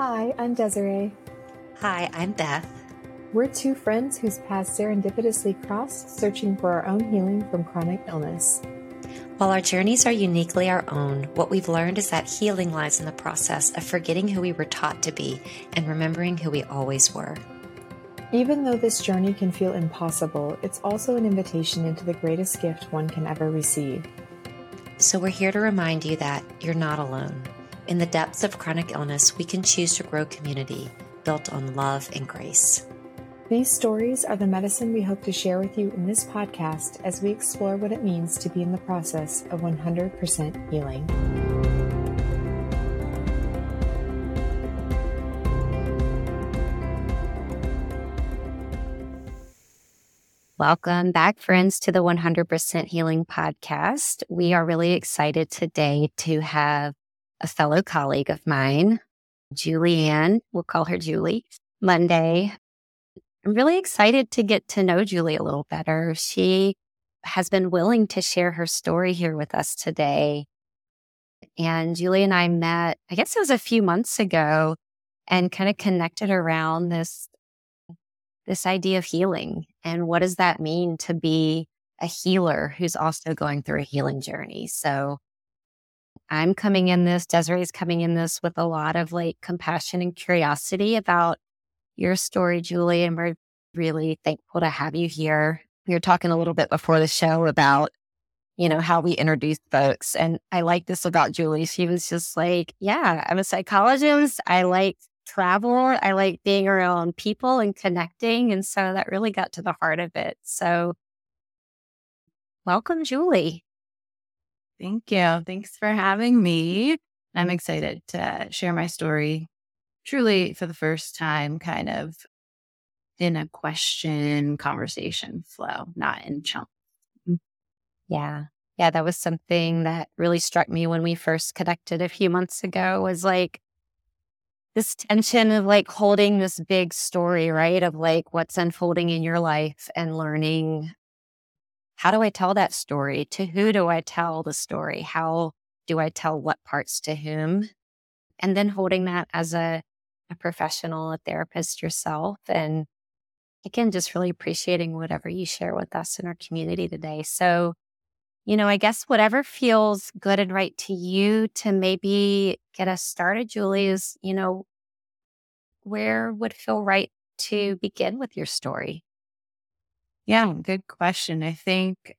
Hi, I'm Desiree. Hi, I'm Beth. We're two friends whose paths serendipitously crossed, searching for our own healing from chronic illness. While our journeys are uniquely our own, what we've learned is that healing lies in the process of forgetting who we were taught to be and remembering who we always were. Even though this journey can feel impossible, it's also an invitation into the greatest gift one can ever receive. So, we're here to remind you that you're not alone. In the depths of chronic illness, we can choose to grow community built on love and grace. These stories are the medicine we hope to share with you in this podcast as we explore what it means to be in the process of 100% healing. Welcome back, friends, to the 100% Healing Podcast. We are really excited today to have a fellow colleague of mine, Julianne. We'll call her Julie Monday. I'm really excited to get to know Julie a little better. She has been willing to share her story here with us today. And Julie and I met, I guess it was a few months ago, and kind of connected around this this idea of healing and what does that mean to be a healer who's also going through a healing journey. So I'm coming in this, Desiree's coming in this with a lot of like compassion and curiosity about your story, Julie. And we're really thankful to have you here. We were talking a little bit before the show about, you know, how we introduce folks. And I like this about Julie. She was just like, yeah, I'm a psychologist. I like travel. I like being around people and connecting. And so that really got to the heart of it. So welcome, Julie. Thank you. Thanks for having me. I'm excited to share my story truly for the first time, kind of in a question conversation flow, not in chunks. Mm. Yeah. Yeah. That was something that really struck me when we first connected a few months ago was like, this tension of like holding this big story, right? Of like what's unfolding in your life and learning how do I tell that story? To who do I tell the story? How do I tell what parts to whom? And then holding that as a, a professional, a therapist yourself. And again, just really appreciating whatever you share with us in our community today. So, you know, I guess whatever feels good and right to you to maybe get us started, Julie, is, you know, where would feel right to begin with your story? Yeah, good question. I think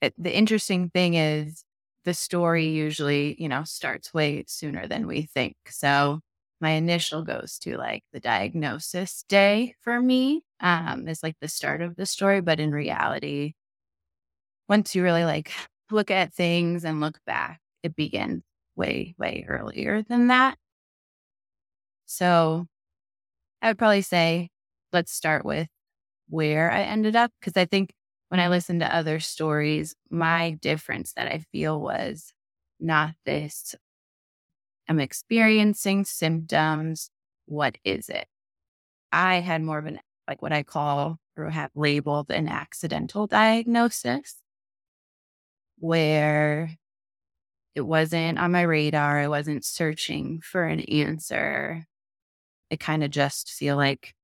it, the interesting thing is the story usually, you know, starts way sooner than we think. So my initial goes to like the diagnosis day for me um, is like the start of the story. But in reality, once you really like look at things and look back, it begins way, way earlier than that. So I would probably say, let's start with where I ended up. Cause I think when I listen to other stories, my difference that I feel was not this I'm experiencing symptoms. What is it? I had more of an, like what I call or have labeled an accidental diagnosis where it wasn't on my radar. I wasn't searching for an answer. I kind of just feel like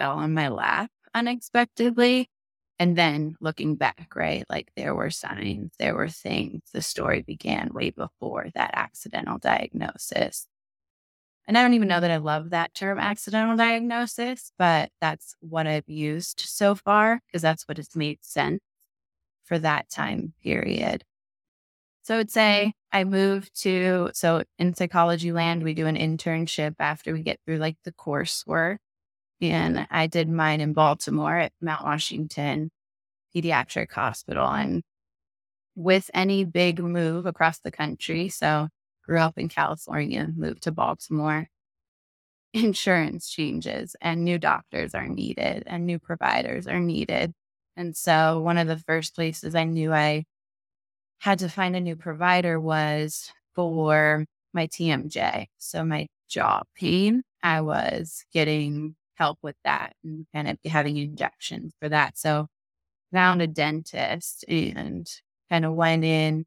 fell on my lap unexpectedly. And then looking back, right? Like there were signs, there were things. The story began way before that accidental diagnosis. And I don't even know that I love that term accidental diagnosis, but that's what I've used so far because that's what has made sense for that time period. So I would say I moved to, so in psychology land, we do an internship after we get through like the coursework. And I did mine in Baltimore at Mount Washington Pediatric Hospital. And with any big move across the country, so grew up in California, moved to Baltimore, insurance changes and new doctors are needed and new providers are needed. And so one of the first places I knew I had to find a new provider was for my TMJ. So my jaw pain, I was getting help with that and kind of having injections for that. So found a dentist and kind of went in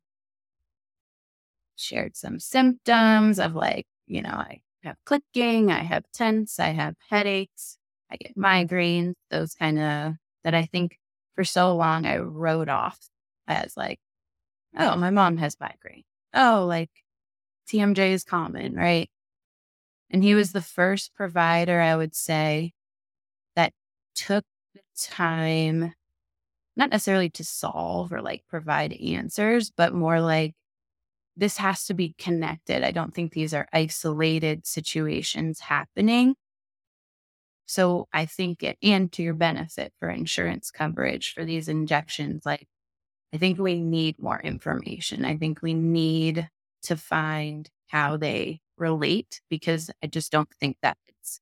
shared some symptoms of like, you know, I have clicking, I have tense, I have headaches, I get migraines, those kind of that I think for so long I wrote off as like, oh, oh. my mom has migraine. Oh, like TMJ is common, right? And he was the first provider, I would say, that took the time, not necessarily to solve or like provide answers, but more like this has to be connected. I don't think these are isolated situations happening. So I think it, and to your benefit for insurance coverage for these injections, like I think we need more information. I think we need to find how they relate because I just don't think that it's,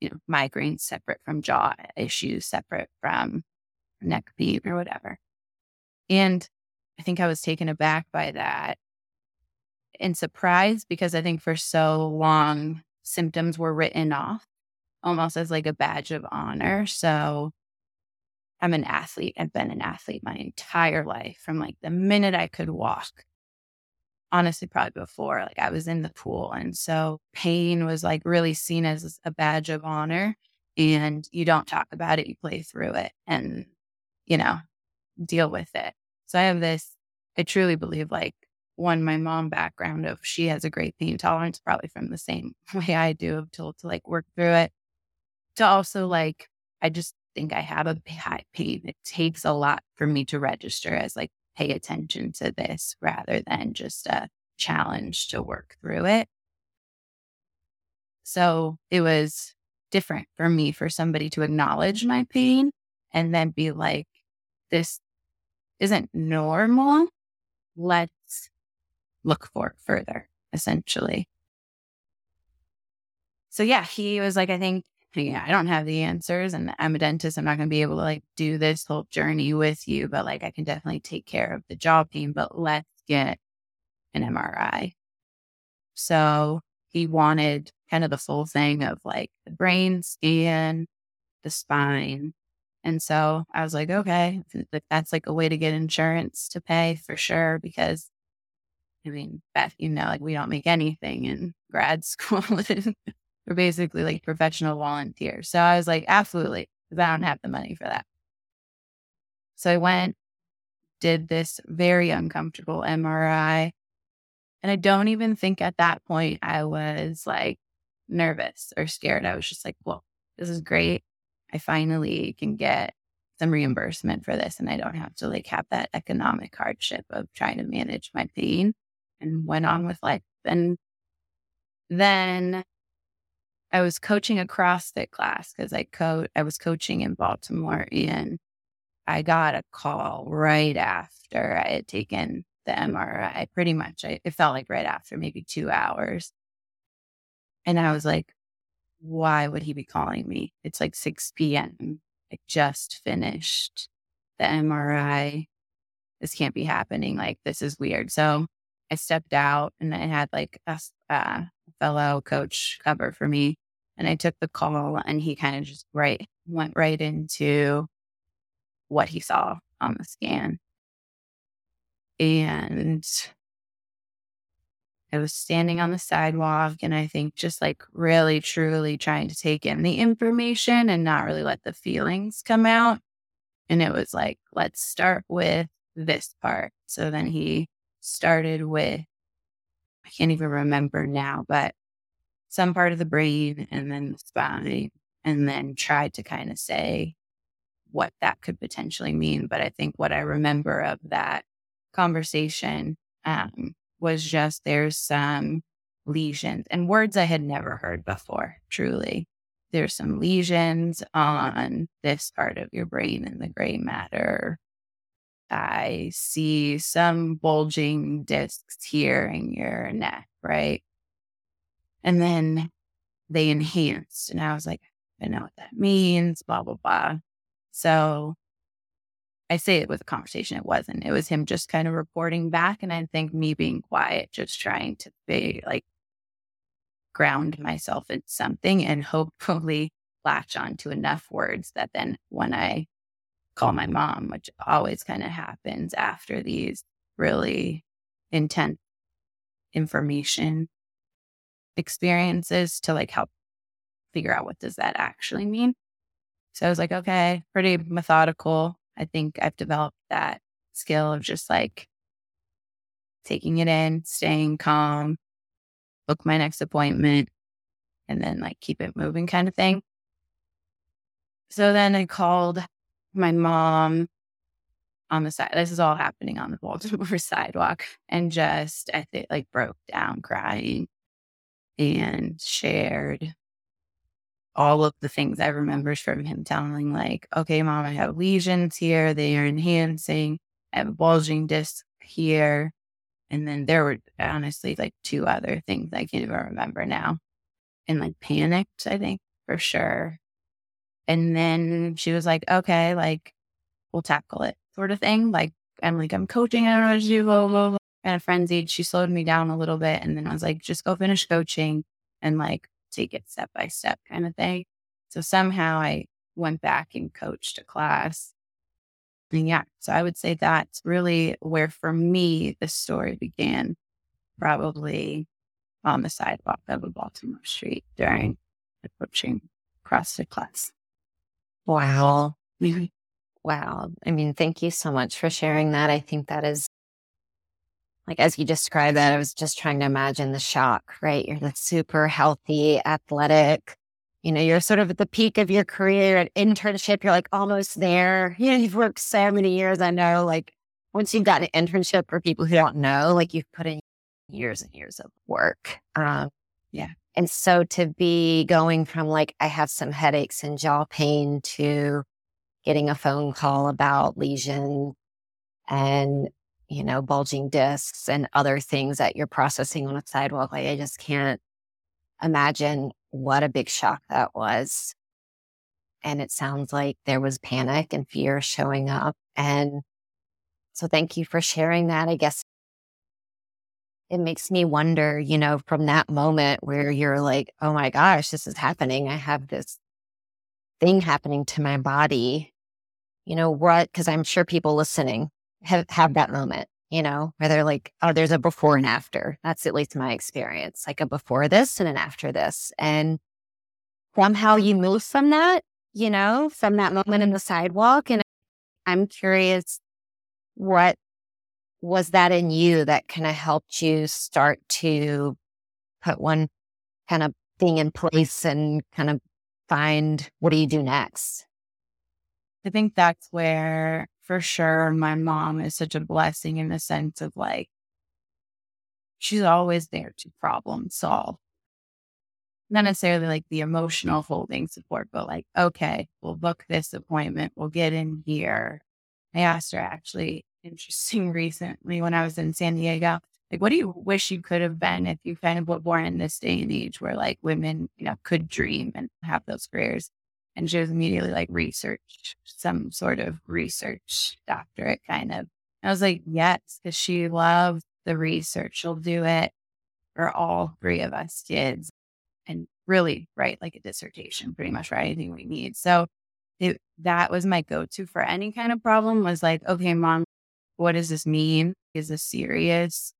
you know, migraine separate from jaw issues, separate from neck pain or whatever. And I think I was taken aback by that and surprised because I think for so long symptoms were written off almost as like a badge of honor. So I'm an athlete. I've been an athlete my entire life from like the minute I could walk. Honestly, probably before, like I was in the pool. And so pain was like really seen as a badge of honor. And you don't talk about it, you play through it and, you know, deal with it. So I have this, I truly believe like one, my mom background of she has a great pain tolerance, probably from the same way I do, of to, to like work through it. To also like, I just think I have a high pain. It takes a lot for me to register as like pay attention to this rather than just a challenge to work through it. So it was different for me for somebody to acknowledge my pain and then be like, this isn't normal. Let's look for it further, essentially. So yeah, he was like, I think yeah, I don't have the answers and I'm a dentist. I'm not going to be able to like do this whole journey with you, but like I can definitely take care of the jaw pain, but let's get an MRI. So he wanted kind of the full thing of like the brain scan, the spine. And so I was like, okay, that's like a way to get insurance to pay for sure. Because I mean, Beth, you know, like we don't make anything in grad school. We're basically like professional volunteers. So I was like, absolutely, because I don't have the money for that. So I went, did this very uncomfortable MRI. And I don't even think at that point I was like nervous or scared. I was just like, well, this is great. I finally can get some reimbursement for this and I don't have to like have that economic hardship of trying to manage my pain and went on with life. And then I was coaching a CrossFit class because I co I was coaching in Baltimore and I got a call right after I had taken the MRI. Pretty much, I, it felt like right after, maybe two hours. And I was like, why would he be calling me? It's like 6 p.m. I just finished the MRI. This can't be happening. Like, this is weird. So I stepped out and I had like a uh, fellow coach cover for me. And I took the call and he kind of just right went right into what he saw on the scan. And I was standing on the sidewalk and I think just like really truly trying to take in the information and not really let the feelings come out. And it was like, let's start with this part. So then he started with, I can't even remember now, but some part of the brain and then the spine, and then tried to kind of say what that could potentially mean. But I think what I remember of that conversation um, was just there's some lesions and words I had never heard before, truly. There's some lesions on this part of your brain in the gray matter. I see some bulging discs here in your neck, right? And then they enhanced. And I was like, I know what that means, blah, blah, blah. So I say it was a conversation. It wasn't. It was him just kind of reporting back. And I think me being quiet, just trying to be like ground myself in something and hopefully latch on to enough words that then when I call my mom, which always kind of happens after these really intense information experiences to like help figure out what does that actually mean. So I was like, okay, pretty methodical. I think I've developed that skill of just like taking it in, staying calm, book my next appointment, and then like keep it moving kind of thing. So then I called my mom on the side. This is all happening on the Baltimore sidewalk and just, I think, like broke down crying and shared all of the things I remember from him telling, like, okay, mom, I have lesions here. They are enhancing. I have a bulging disc here. And then there were honestly like two other things I can't even remember now. And like panicked, I think, for sure. And then she was like, okay, like, we'll tackle it, sort of thing. Like, I'm like, I'm coaching. I don't know what to do, blah, blah, blah. Kind of frenzied. She slowed me down a little bit. And then I was like, just go finish coaching and like take it step by step kind of thing. So somehow I went back and coached a class. And yeah, so I would say that's really where for me the story began, probably on the sidewalk of a Baltimore street during the coaching CrossFit class. Wow. Mm-hmm. Wow. I mean, thank you so much for sharing that. I think that is like as you described that, I was just trying to imagine the shock, right? You're like super healthy, athletic. You know, you're sort of at the peak of your career at internship. You're like almost there. You know, you've worked so many years. I know, like once you've got an internship for people who don't know, like you've put in years and years of work. Um, yeah. And so to be going from like, I have some headaches and jaw pain to getting a phone call about lesion and you know, bulging discs and other things that you're processing on a sidewalk. Like, I just can't imagine what a big shock that was. And it sounds like there was panic and fear showing up. And so thank you for sharing that. I guess it makes me wonder, you know, from that moment where you're like, oh my gosh, this is happening. I have this thing happening to my body. You know, what? Because I'm sure people listening have, have that moment, you know, where they're like, oh, there's a before and after. That's at least my experience, like a before this and an after this. And somehow you move from that, you know, from that moment in the sidewalk. And I'm curious, what was that in you that kind of helped you start to put one kind of thing in place and kind of find what do you do next? I think that's where for sure my mom is such a blessing in the sense of like she's always there to problem solve not necessarily like the emotional holding support but like okay we'll book this appointment we'll get in here i asked her actually interesting recently when i was in san diego like what do you wish you could have been if you kind of were born in this day and age where like women you know could dream and have those careers and she was immediately like research, some sort of research doctorate kind of. I was like, yes, because she loves the research. She'll do it for all three of us kids and really write like a dissertation, pretty much for anything we need. So it, that was my go to for any kind of problem was like, okay, mom, what does this mean? Is this serious?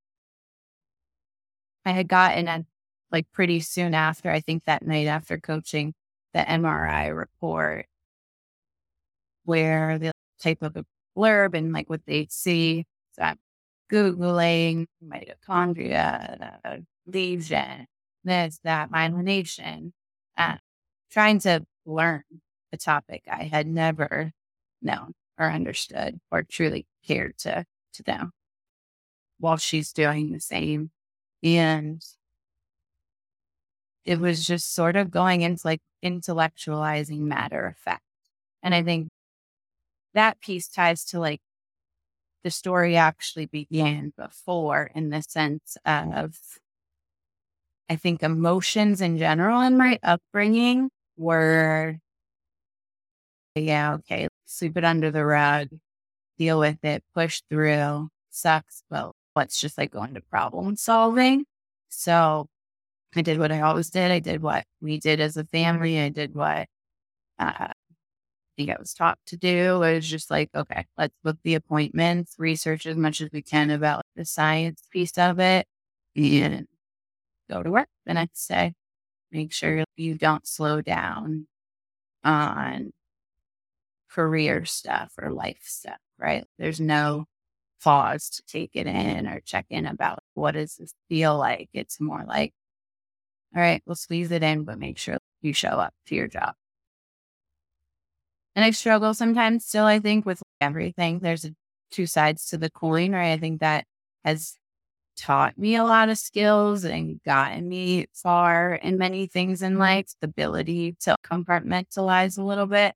I had gotten a like pretty soon after, I think that night after coaching, the MRI report where the type of a blurb and like what they see. So I'm Googling mitochondria, uh, lesion, this, that, myelination, uh, trying to learn a topic I had never known or understood or truly cared to, to know while she's doing the same. And it was just sort of going into like intellectualizing matter of fact. And I think that piece ties to like the story actually began before in the sense of, I think emotions in general in my upbringing were, yeah, okay, sweep it under the rug, deal with it, push through, sucks, but let's just like go into problem solving. So I did what I always did. I did what we did as a family. I did what uh, I think I was taught to do. It was just like, okay, let's book the appointments, research as much as we can about the science piece of it. and go to work the next day. Make sure you don't slow down on career stuff or life stuff, right? There's no pause to take it in or check in about what does this feel like. It's more like, all right, we'll squeeze it in, but make sure you show up to your job. And I struggle sometimes still, I think, with everything. There's a, two sides to the coin, right? I think that has taught me a lot of skills and gotten me far in many things in mm-hmm. life, the ability to compartmentalize a little bit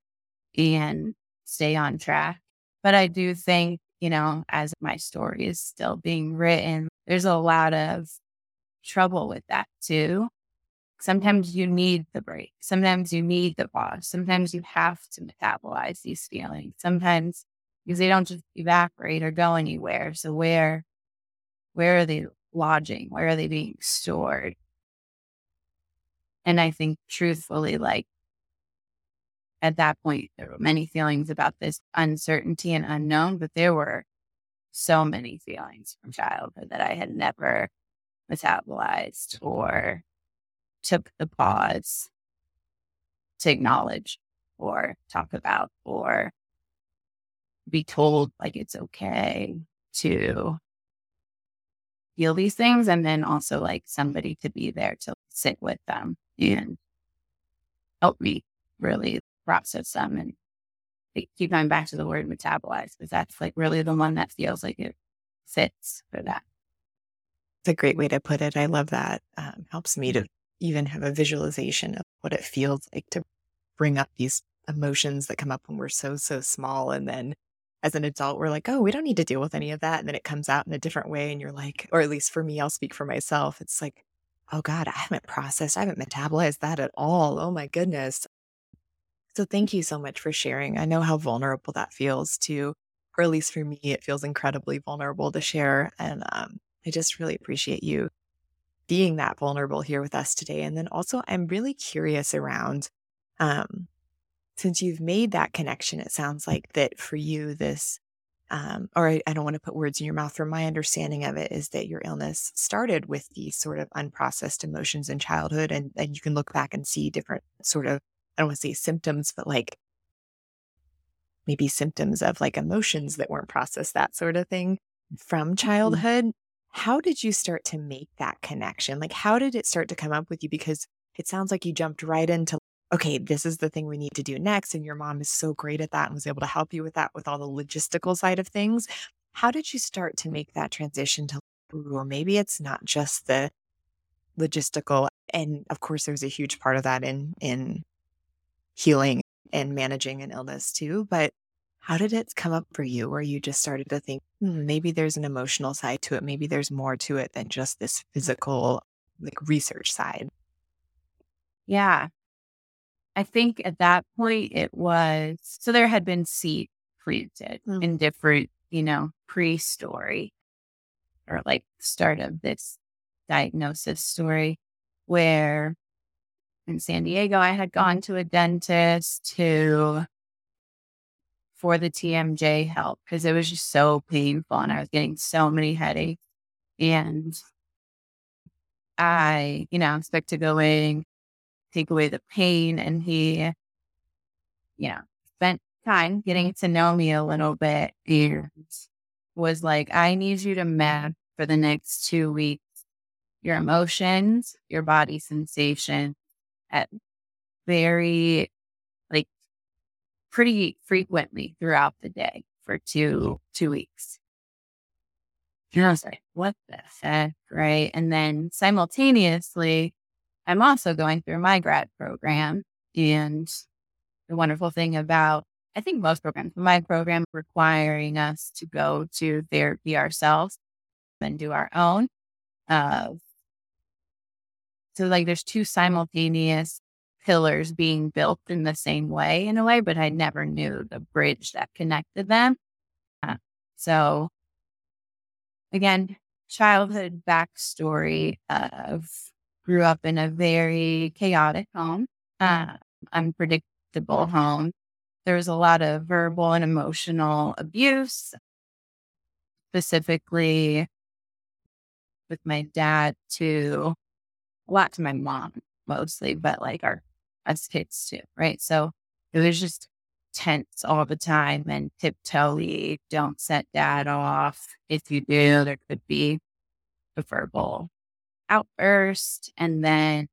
and stay on track. But I do think, you know, as my story is still being written, there's a lot of trouble with that too. Sometimes you need the break. Sometimes you need the pause. Sometimes you have to metabolize these feelings. Sometimes because they don't just evaporate or go anywhere. So where where are they lodging? Where are they being stored? And I think truthfully, like at that point, there were many feelings about this uncertainty and unknown, but there were so many feelings from childhood that I had never metabolized or took the pause to acknowledge or talk about or be told like it's okay to feel these things and then also like somebody to be there to sit with them and help me really process them and keep going back to the word metabolize because that's like really the one that feels like it fits for that. It's a great way to put it. I love that. Um, helps me to even have a visualization of what it feels like to bring up these emotions that come up when we're so, so small. And then as an adult, we're like, oh, we don't need to deal with any of that. And then it comes out in a different way. And you're like, or at least for me, I'll speak for myself. It's like, oh God, I haven't processed, I haven't metabolized that at all. Oh my goodness. So thank you so much for sharing. I know how vulnerable that feels to, or at least for me, it feels incredibly vulnerable to share. And um, I just really appreciate you being that vulnerable here with us today. And then also, I'm really curious around um, since you've made that connection, it sounds like that for you, this, um, or I, I don't want to put words in your mouth. From my understanding of it, is that your illness started with these sort of unprocessed emotions in childhood, and and you can look back and see different sort of I don't want to say symptoms, but like maybe symptoms of like emotions that weren't processed, that sort of thing from mm-hmm. childhood. Mm-hmm. How did you start to make that connection? Like, how did it start to come up with you? Because it sounds like you jumped right into okay, this is the thing we need to do next. And your mom is so great at that and was able to help you with that with all the logistical side of things. How did you start to make that transition to, or maybe it's not just the logistical. And of course, there's a huge part of that in, in healing and managing an illness too. But how did it come up for you where you just started to think, hmm, maybe there's an emotional side to it? Maybe there's more to it than just this physical, like research side? Yeah. I think at that point it was so there had been seed planted mm. in different, you know, pre story or like start of this diagnosis story where in San Diego I had gone mm-hmm. to a dentist to for the TMJ help because it was just so painful and I was getting so many headaches. And I, you know, expect to go in take away the pain. And he, you know, spent time getting to know me a little bit and was like, I need you to map for the next two weeks your emotions, your body sensation at very, like, pretty frequently throughout the day for two, two weeks. And I was like, what the heck? Right. And then simultaneously, I'm also going through my grad program. And the wonderful thing about, I think most programs, my program requiring us to go to therapy ourselves and do our own. Uh, so, like, there's two simultaneous pillars being built in the same way in a way, but I never knew the bridge that connected them. Uh, so, again, childhood backstory of grew up in a very chaotic home, uh, unpredictable home. There was a lot of verbal and emotional abuse, specifically with my dad to a lot to my mom mostly, but like our us kids too, right? So it was just tense all the time and tiptoey. Don't set dad off. If you do, there could be a verbal outburst and then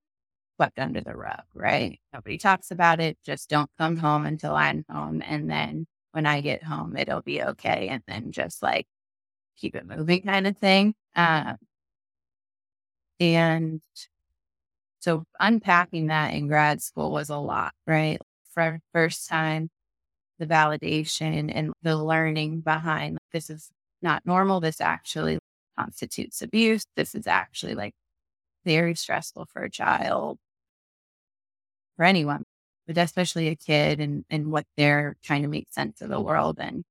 swept under the rug, right? Nobody talks about it. Just don't come home until I'm home. And then when I get home, it'll be okay. And then just like keep it moving kind of thing. Uh, and so unpacking that in grad school was a lot, right? For first time, the validation and the learning behind this is not normal. This actually constitutes abuse. This is actually like very stressful for a child, for anyone, but especially a kid and, and what they're trying to make sense of the world and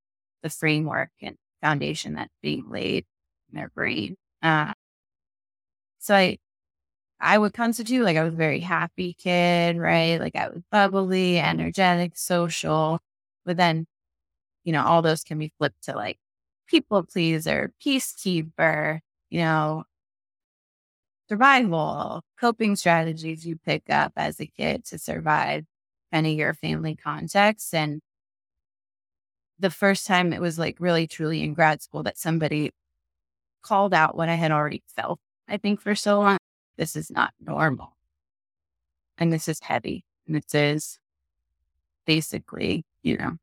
the framework and foundation that's being laid in their brain. Uh, so I, I would constitute like I was a very happy kid, right? Like I was bubbly, energetic, social. But then, you know, all those can be flipped to like people pleaser, peacekeeper, you know, survival, coping strategies you pick up as a kid to survive any of your family context. And the first time it was like really truly in grad school that somebody called out what I had already felt, I think, for so long. This is not normal. And this is heavy. And this is basically, you know,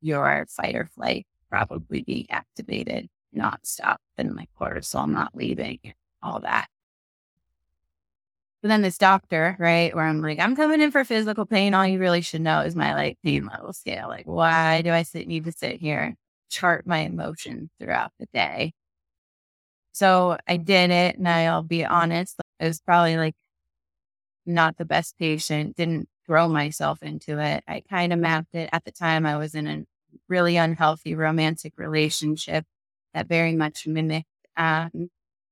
your fight or flight probably being activated nonstop and my cortisol not leaving all that. But then this doctor, right, where I'm like, I'm coming in for physical pain. All you really should know is my like pain level scale. Like, why do I sit, need to sit here and chart my emotions throughout the day? So I did it, and I'll be honest, it was probably like not the best patient. Didn't throw myself into it. I kind of mapped it at the time. I was in a really unhealthy romantic relationship that very much mimicked um,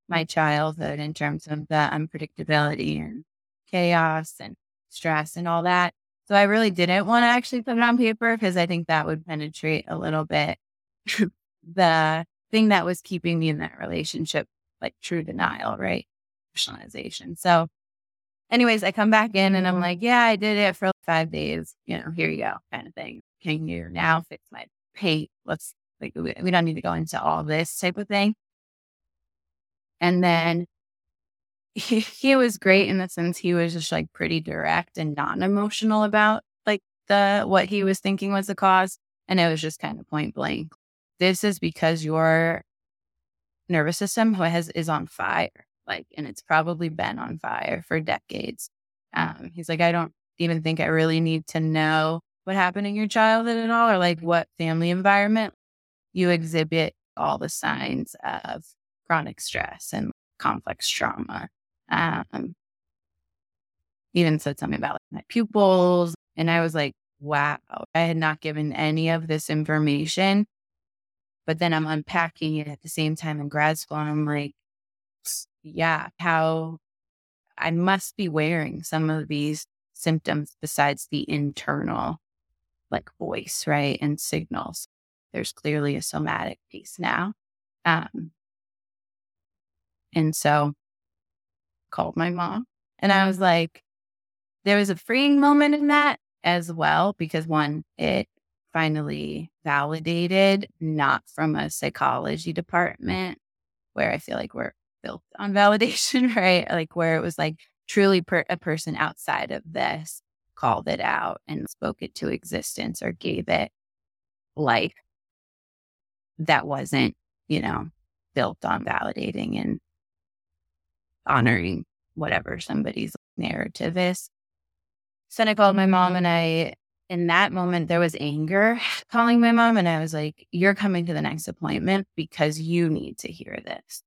my childhood in terms of the unpredictability and chaos and stress and all that. So I really didn't want to actually put it on paper because I think that would penetrate a little bit the thing that was keeping me in that relationship, like true denial, right? Personalization. So, anyways, I come back in and I'm like, yeah, I did it for five days. You know, here you go, kind of thing. Can you now fix my pay? Let's like, we don't need to go into all this type of thing. And then he, he was great in the sense he was just like pretty direct and non emotional about like the what he was thinking was the cause. And it was just kind of point blank. This is because your nervous system has is on fire. Like, and it's probably been on fire for decades. Um, he's like, I don't even think I really need to know what happened in your childhood at all, or like what family environment you exhibit all the signs of chronic stress and complex trauma. Um, even said something about like, my pupils. And I was like, wow, I had not given any of this information. But then I'm unpacking it at the same time in grad school. And I'm like, yeah, how I must be wearing some of these symptoms besides the internal like voice, right? And signals. There's clearly a somatic piece now. Um, and so called my mom and I was like, there was a freeing moment in that as well, because one, it finally validated, not from a psychology department where I feel like we're built on validation, right? Like where it was like truly per- a person outside of this called it out and spoke it to existence or gave it life that wasn't, you know, built on validating and honoring whatever somebody's narrative is. So I called my mom and I, in that moment, there was anger calling my mom. And I was like, You're coming to the next appointment because you need to hear this.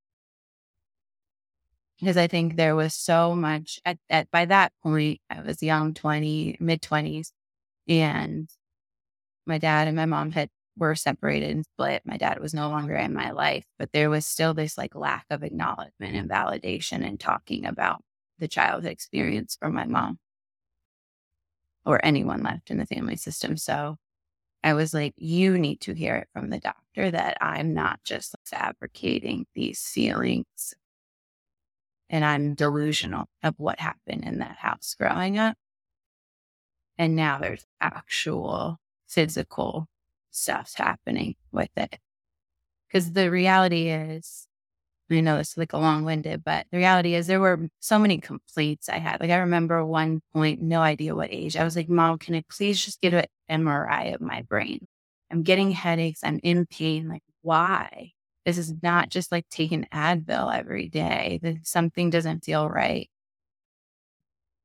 Because I think there was so much at, at by that point, I was young, 20, mid 20s. And my dad and my mom had were separated and split. My dad was no longer in my life, but there was still this like lack of acknowledgement and validation and talking about the childhood experience from my mom or anyone left in the family system. So I was like, you need to hear it from the doctor that I'm not just fabricating these feelings and I'm delusional of what happened in that house growing up. And now there's actual physical stuff happening with it. Because the reality is, I know it's like a long winded, but the reality is there were so many complaints I had. Like I remember one point, no idea what age. I was like, Mom, can I please just get an MRI of my brain? I'm getting headaches. I'm in pain. Like, why? This is not just like taking Advil every day. Something doesn't feel right.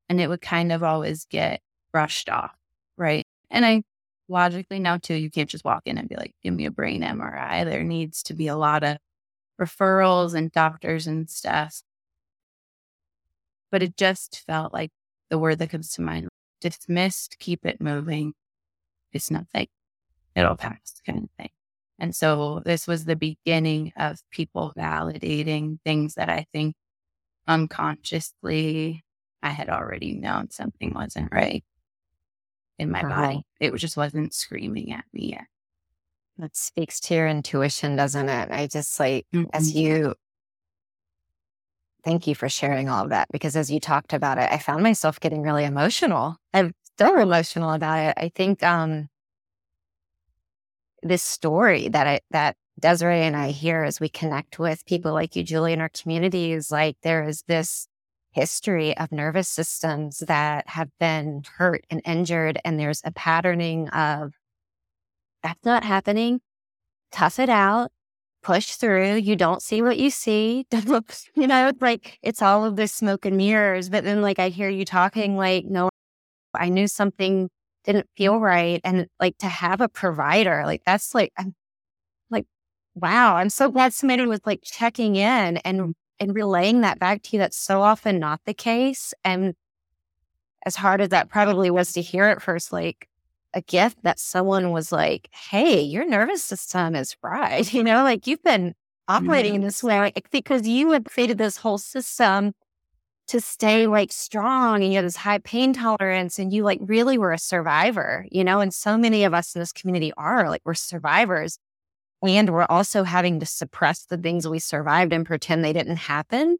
And it would kind of always get brushed off. Right. And I logically know too, you can't just walk in and be like, give me a brain MRI. There needs to be a lot of referrals and doctors and stuff. But it just felt like the word that comes to mind dismissed, keep it moving. It's nothing. It'll pass kind of thing. And so this was the beginning of people validating things that I think unconsciously I had already known something wasn't right in my uh-huh. body. It just wasn't screaming at me yet. That speaks to your intuition, doesn't it? I just like, mm-hmm. as you, thank you for sharing all of that because as you talked about it, I found myself getting really emotional. I'm still emotional about it. I think, um, this story that I, that Desiree and I hear as we connect with people like you, Julie, in our community is like there is this history of nervous systems that have been hurt and injured. And there's a patterning of that's not happening. Tough it out, push through. You don't see what you see. you know, like it's all of this smoke and mirrors. But then, like, I hear you talking like, no, I knew something didn't feel right. And like to have a provider, like, that's like, I'm like, wow, I'm so glad somebody was like checking in and and relaying that back to you that's so often not the case and as hard as that probably was to hear at first like a gift that someone was like hey your nervous system is fried you know like you've been operating mm-hmm. in this way like, because you had created this whole system to stay like strong and you had this high pain tolerance and you like really were a survivor you know and so many of us in this community are like we're survivors and we're also having to suppress the things we survived and pretend they didn't happen.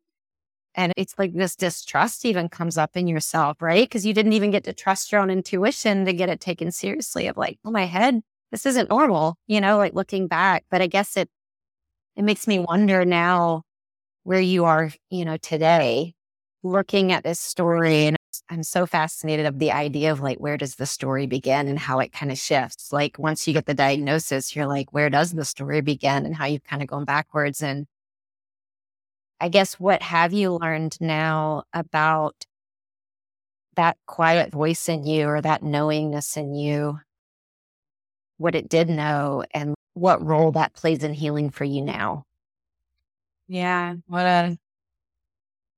And it's like this distrust even comes up in yourself, right? Because you didn't even get to trust your own intuition to get it taken seriously of like, oh, my head, this isn't normal, you know, like looking back. But I guess it, it makes me wonder now where you are, you know, today, looking at this story and I'm so fascinated of the idea of like where does the story begin and how it kind of shifts. Like once you get the diagnosis, you're like, where does the story begin and how you've kind of gone backwards. And I guess what have you learned now about that quiet voice in you or that knowingness in you, what it did know and what role that plays in healing for you now? Yeah, what a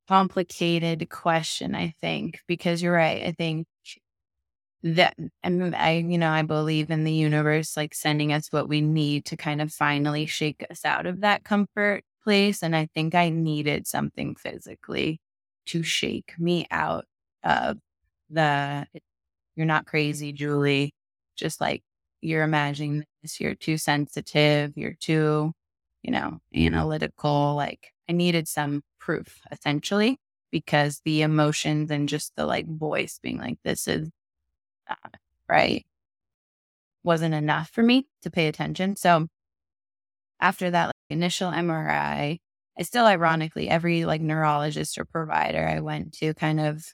complicated question, I think, because you're right. I think that and I, you know, I believe in the universe like sending us what we need to kind of finally shake us out of that comfort place. And I think I needed something physically to shake me out of the you're not crazy, Julie. Just like you're imagining this, you're too sensitive, you're too, you know, analytical. Like I needed some proof essentially because the emotions and just the like voice being like, this is uh, right wasn't enough for me to pay attention. So after that initial MRI, I still ironically, every like neurologist or provider I went to kind of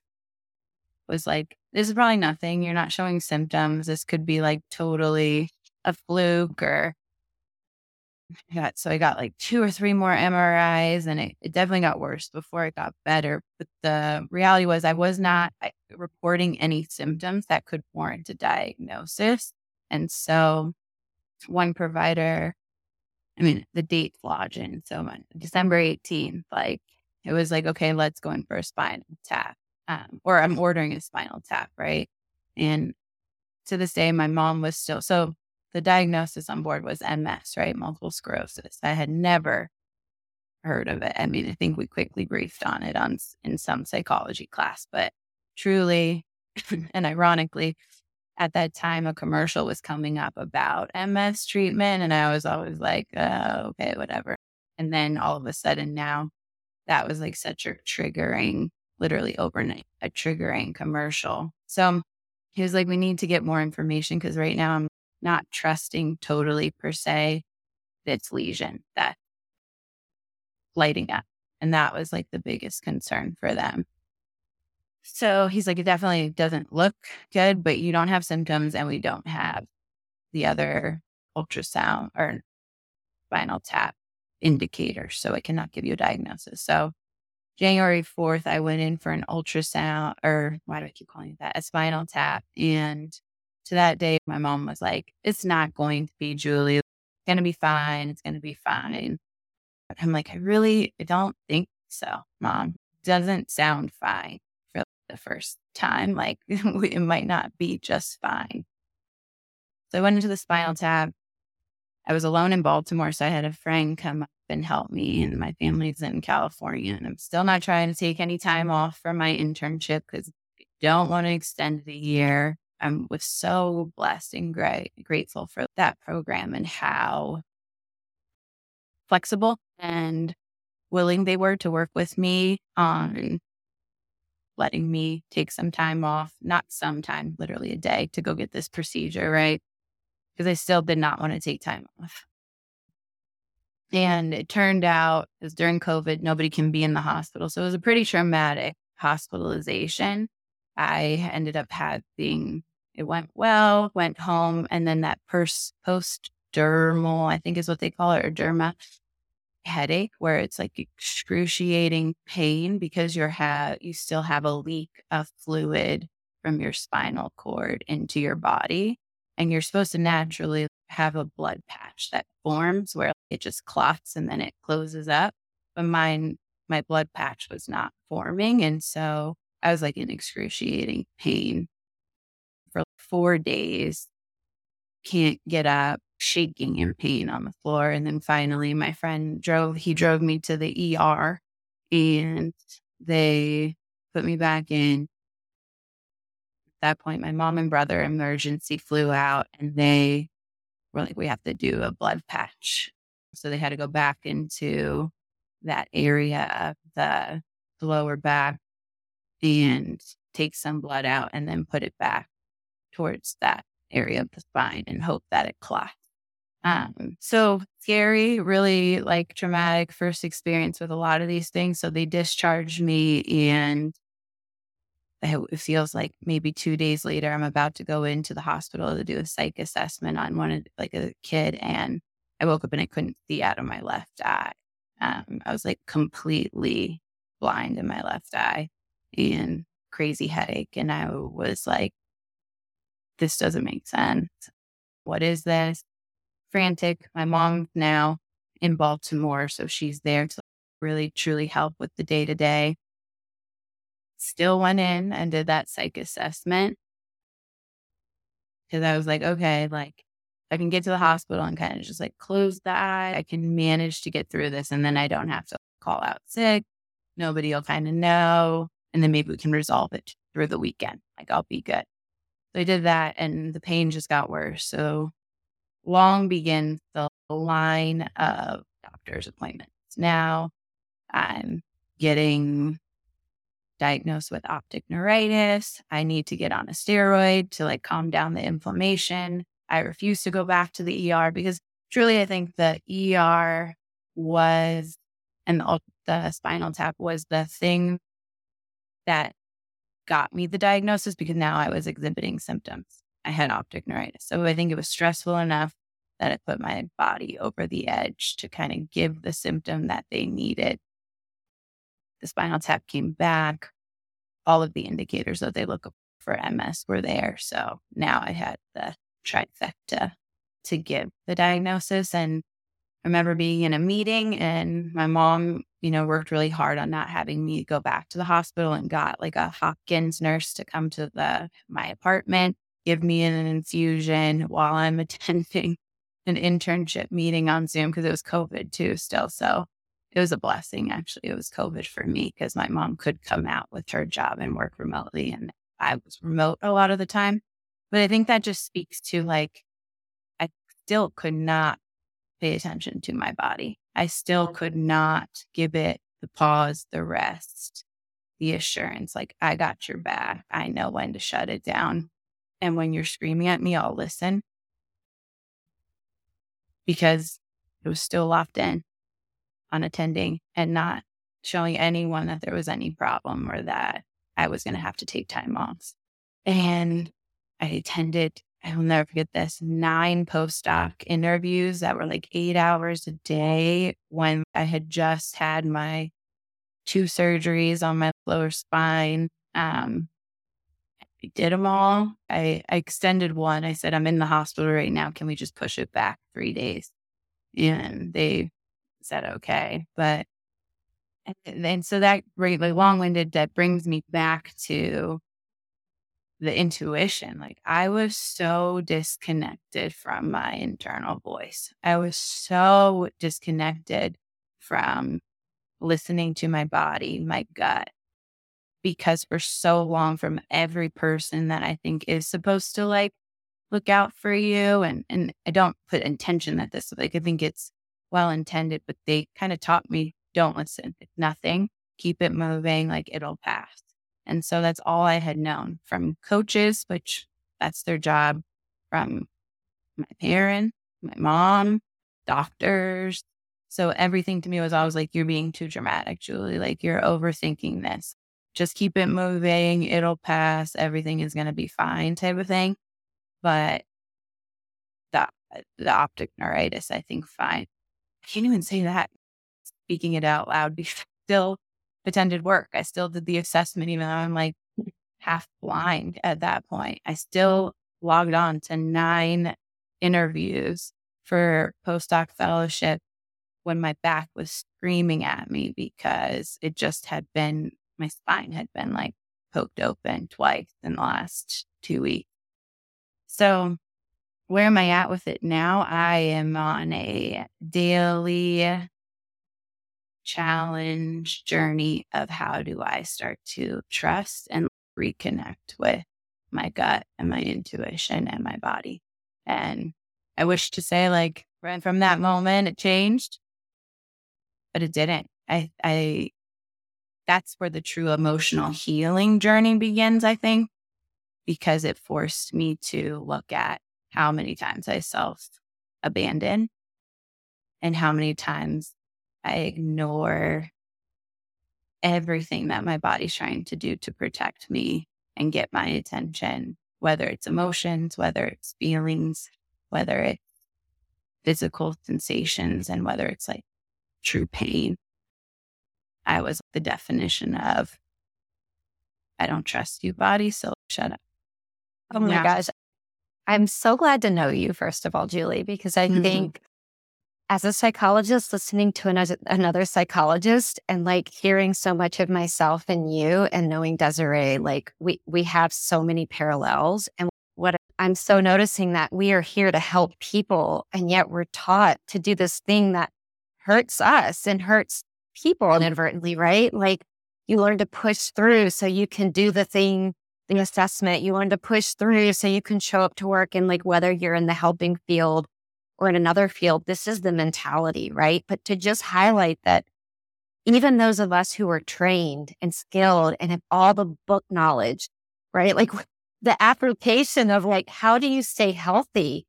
was like, this is probably nothing. You're not showing symptoms. This could be like totally a fluke or got so I got like two or three more MRIs, and it, it definitely got worse before it got better. But the reality was, I was not reporting any symptoms that could warrant a diagnosis. And so, one provider, I mean, the date's lodging. So, on December 18th, like it was like, okay, let's go in for a spinal tap, um, or I'm ordering a spinal tap, right? And to this day, my mom was still so the diagnosis on board was MS, right? Multiple sclerosis. I had never heard of it. I mean, I think we quickly briefed on it on in some psychology class, but truly and ironically, at that time, a commercial was coming up about MS treatment, and I was always like, oh, okay, whatever. And then all of a sudden, now that was like such a triggering, literally overnight, a triggering commercial. So he was like, we need to get more information because right now I'm not trusting totally per se its lesion that lighting up. And that was like the biggest concern for them. So he's like, it definitely doesn't look good, but you don't have symptoms and we don't have the other ultrasound or spinal tap indicator. So it cannot give you a diagnosis. So January 4th, I went in for an ultrasound, or why do I keep calling it that? A spinal tap. And to that day, my mom was like, It's not going to be Julie. It's going to be fine. It's going to be fine. I'm like, I really I don't think so, mom. Doesn't sound fine the first time. Like, it might not be just fine. So I went into the spinal mm-hmm. tap. I was alone in Baltimore. So I had a friend come up and help me, and my family's in California. And I'm still not trying to take any time mm-hmm. off from my internship because I don't want to extend the year. I am was so blessed and great, grateful for that program and how flexible and willing they were to work with me on letting me take some time off, not some time, literally a day to go get this procedure, right? Because I still did not want to take time off. And it turned out because during COVID, nobody can be in the hospital. So it was a pretty traumatic hospitalization. I ended up having it went well, went home, and then that pers- post dermal, I think is what they call it, or derma headache, where it's like excruciating pain because you're ha- you still have a leak of fluid from your spinal cord into your body, and you're supposed to naturally have a blood patch that forms where it just clots and then it closes up. But mine, my blood patch was not forming, and so I was like in excruciating pain for four days, can't get up, shaking in pain on the floor. And then finally, my friend drove, he drove me to the ER and they put me back in. At that point, my mom and brother emergency flew out and they were like, we have to do a blood patch. So they had to go back into that area of the lower back and take some blood out and then put it back towards that area of the spine and hope that it clots. Um, so scary, really like traumatic first experience with a lot of these things. So they discharged me and it feels like maybe two days later, I'm about to go into the hospital to do a psych assessment on one of like a kid. And I woke up and I couldn't see out of my left eye. Um, I was like completely blind in my left eye and crazy headache. And I was like, this doesn't make sense. What is this? Frantic. My mom now in Baltimore, so she's there to really truly help with the day to day. Still went in and did that psych assessment because I was like, okay, like I can get to the hospital and kind of just like close the eye. I can manage to get through this, and then I don't have to call out sick. Nobody will kind of know, and then maybe we can resolve it through the weekend. Like I'll be good. So I did that and the pain just got worse. So long begins the line of doctor's appointments. Now I'm getting diagnosed with optic neuritis. I need to get on a steroid to like calm down the inflammation. I refuse to go back to the ER because truly I think the ER was and the, the spinal tap was the thing that got me the diagnosis because now I was exhibiting symptoms. I had optic neuritis. So I think it was stressful enough that it put my body over the edge to kind of give the symptom that they needed. The spinal tap came back. All of the indicators that they look for MS were there. So now I had the trifecta to give the diagnosis. And I remember being in a meeting and my mom you know, worked really hard on not having me go back to the hospital and got like a Hopkins nurse to come to the my apartment, give me an infusion while I'm attending an internship meeting on Zoom because it was COVID too still. So it was a blessing actually. It was COVID for me because my mom could come out with her job and work remotely and I was remote a lot of the time. But I think that just speaks to like I still could not pay attention to my body. I still mm-hmm. could not give it the pause, the rest, the assurance like, I got your back. I know when to shut it down. And when you're screaming at me, I'll listen because it was still locked in, on attending and not showing anyone that there was any problem or that I was going to have to take time off. And I attended, I will never forget this, nine postdoc interviews that were like eight hours a day when I had just had my two surgeries on my lower spine. Um, I did them all. I, I extended one. I said, I'm in the hospital right now. Can we just push it back three days? And they said, okay. But, and, so that really long winded, that brings me back to the intuition. Like I was so disconnected from my internal voice. I was so disconnected from listening to my body, my gut, because for so long from every person that I think is supposed to like look out for you. And and I don't put intention at this. Like I think it's well intended, but they kind of taught me don't listen. It's nothing. Keep it moving, like it'll pass. And so that's all I had known from coaches, which that's their job, from my parents, my mom, doctors. So everything to me was always like, you're being too dramatic, Julie. Like you're overthinking this. Just keep it moving. It'll pass. Everything is going to be fine type of thing. But the, the optic neuritis, I think fine. I can't even say that speaking it out loud because still attended work. I still did the assessment, even though I'm like hmm. half blind at that point. I still logged on to nine interviews for postdoc fellowship when my back was screaming at me because it just had been, my spine had been like poked open twice in the last two weeks. So, where am I at with it now? I am on a daily challenge journey of how do I start to trust and reconnect with my gut and my intuition and my body. And I wish to say, like, right from that moment, it changed, but it didn't. I, I, that's where the true emotional healing journey begins, I think, because it forced me to look at how many times I self abandon and how many times I ignore everything that my body's trying to do to protect me and get my attention, whether it's emotions, whether it's feelings, whether it's physical sensations, and whether it's like true pain. I was the definition of I don't trust you, body, so shut up. Oh my yeah. gosh. I'm so glad to know you, first of all, Julie, because I mm-hmm. think as a psychologist, listening to another, another psychologist and like hearing so much of myself and you and knowing Desiree, like we, we have so many parallels. And what I'm so noticing that we are here to help people. And yet we're taught to do this thing that hurts us and hurts people inadvertently, right? Like you learn to push through so you can do the thing, the assessment. You learn to push through so you can show up to work and like whether you're in the helping field or in another field, this is the mentality, right? But to just highlight that even those of us who are trained and skilled and have all the book knowledge, right? Like the application of like, how do you stay healthy?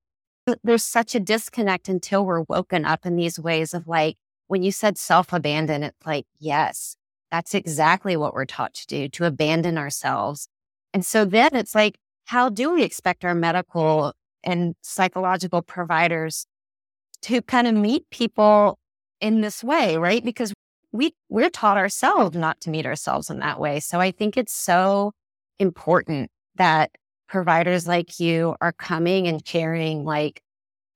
There's such a disconnect until we're woken up in these ways of like, when you said self abandon, it's like, yes, that's exactly what we're taught to do, to abandon ourselves. And so then it's like, how do we expect our medical and psychological providers to kind of meet people in this way, right? Because we we're taught ourselves not to meet ourselves in that way. So I think it's so important that providers like you are coming and sharing like,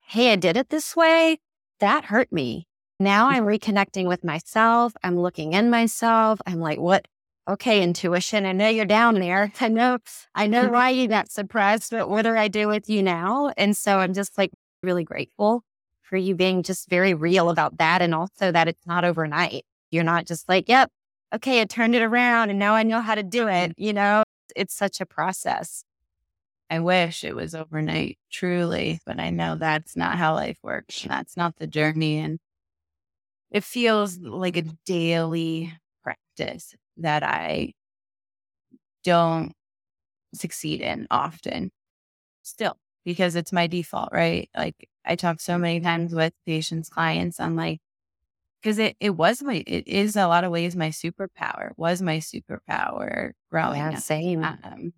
hey, I did it this way. That hurt me. Now I'm reconnecting with myself. I'm looking in myself. I'm like, what okay, intuition, I know you're down there. I know, I know mm-hmm. why you got suppressed, but what do I do with you now? And so I'm just like really grateful for you being just very real about that. And also that it's not overnight. You're not just like, yep, okay, I turned it around and now I know how to do it. You know, it's such a process. I wish it was overnight, truly, but I know that's not how life works. That's not the journey. And it feels like a daily practice that I don't succeed in often still because it's my default, right? Like I talk so many times with patients, clients, I'm like, because it, it was my, it is a lot of ways my superpower, was my superpower growing yeah, up. Same. Um,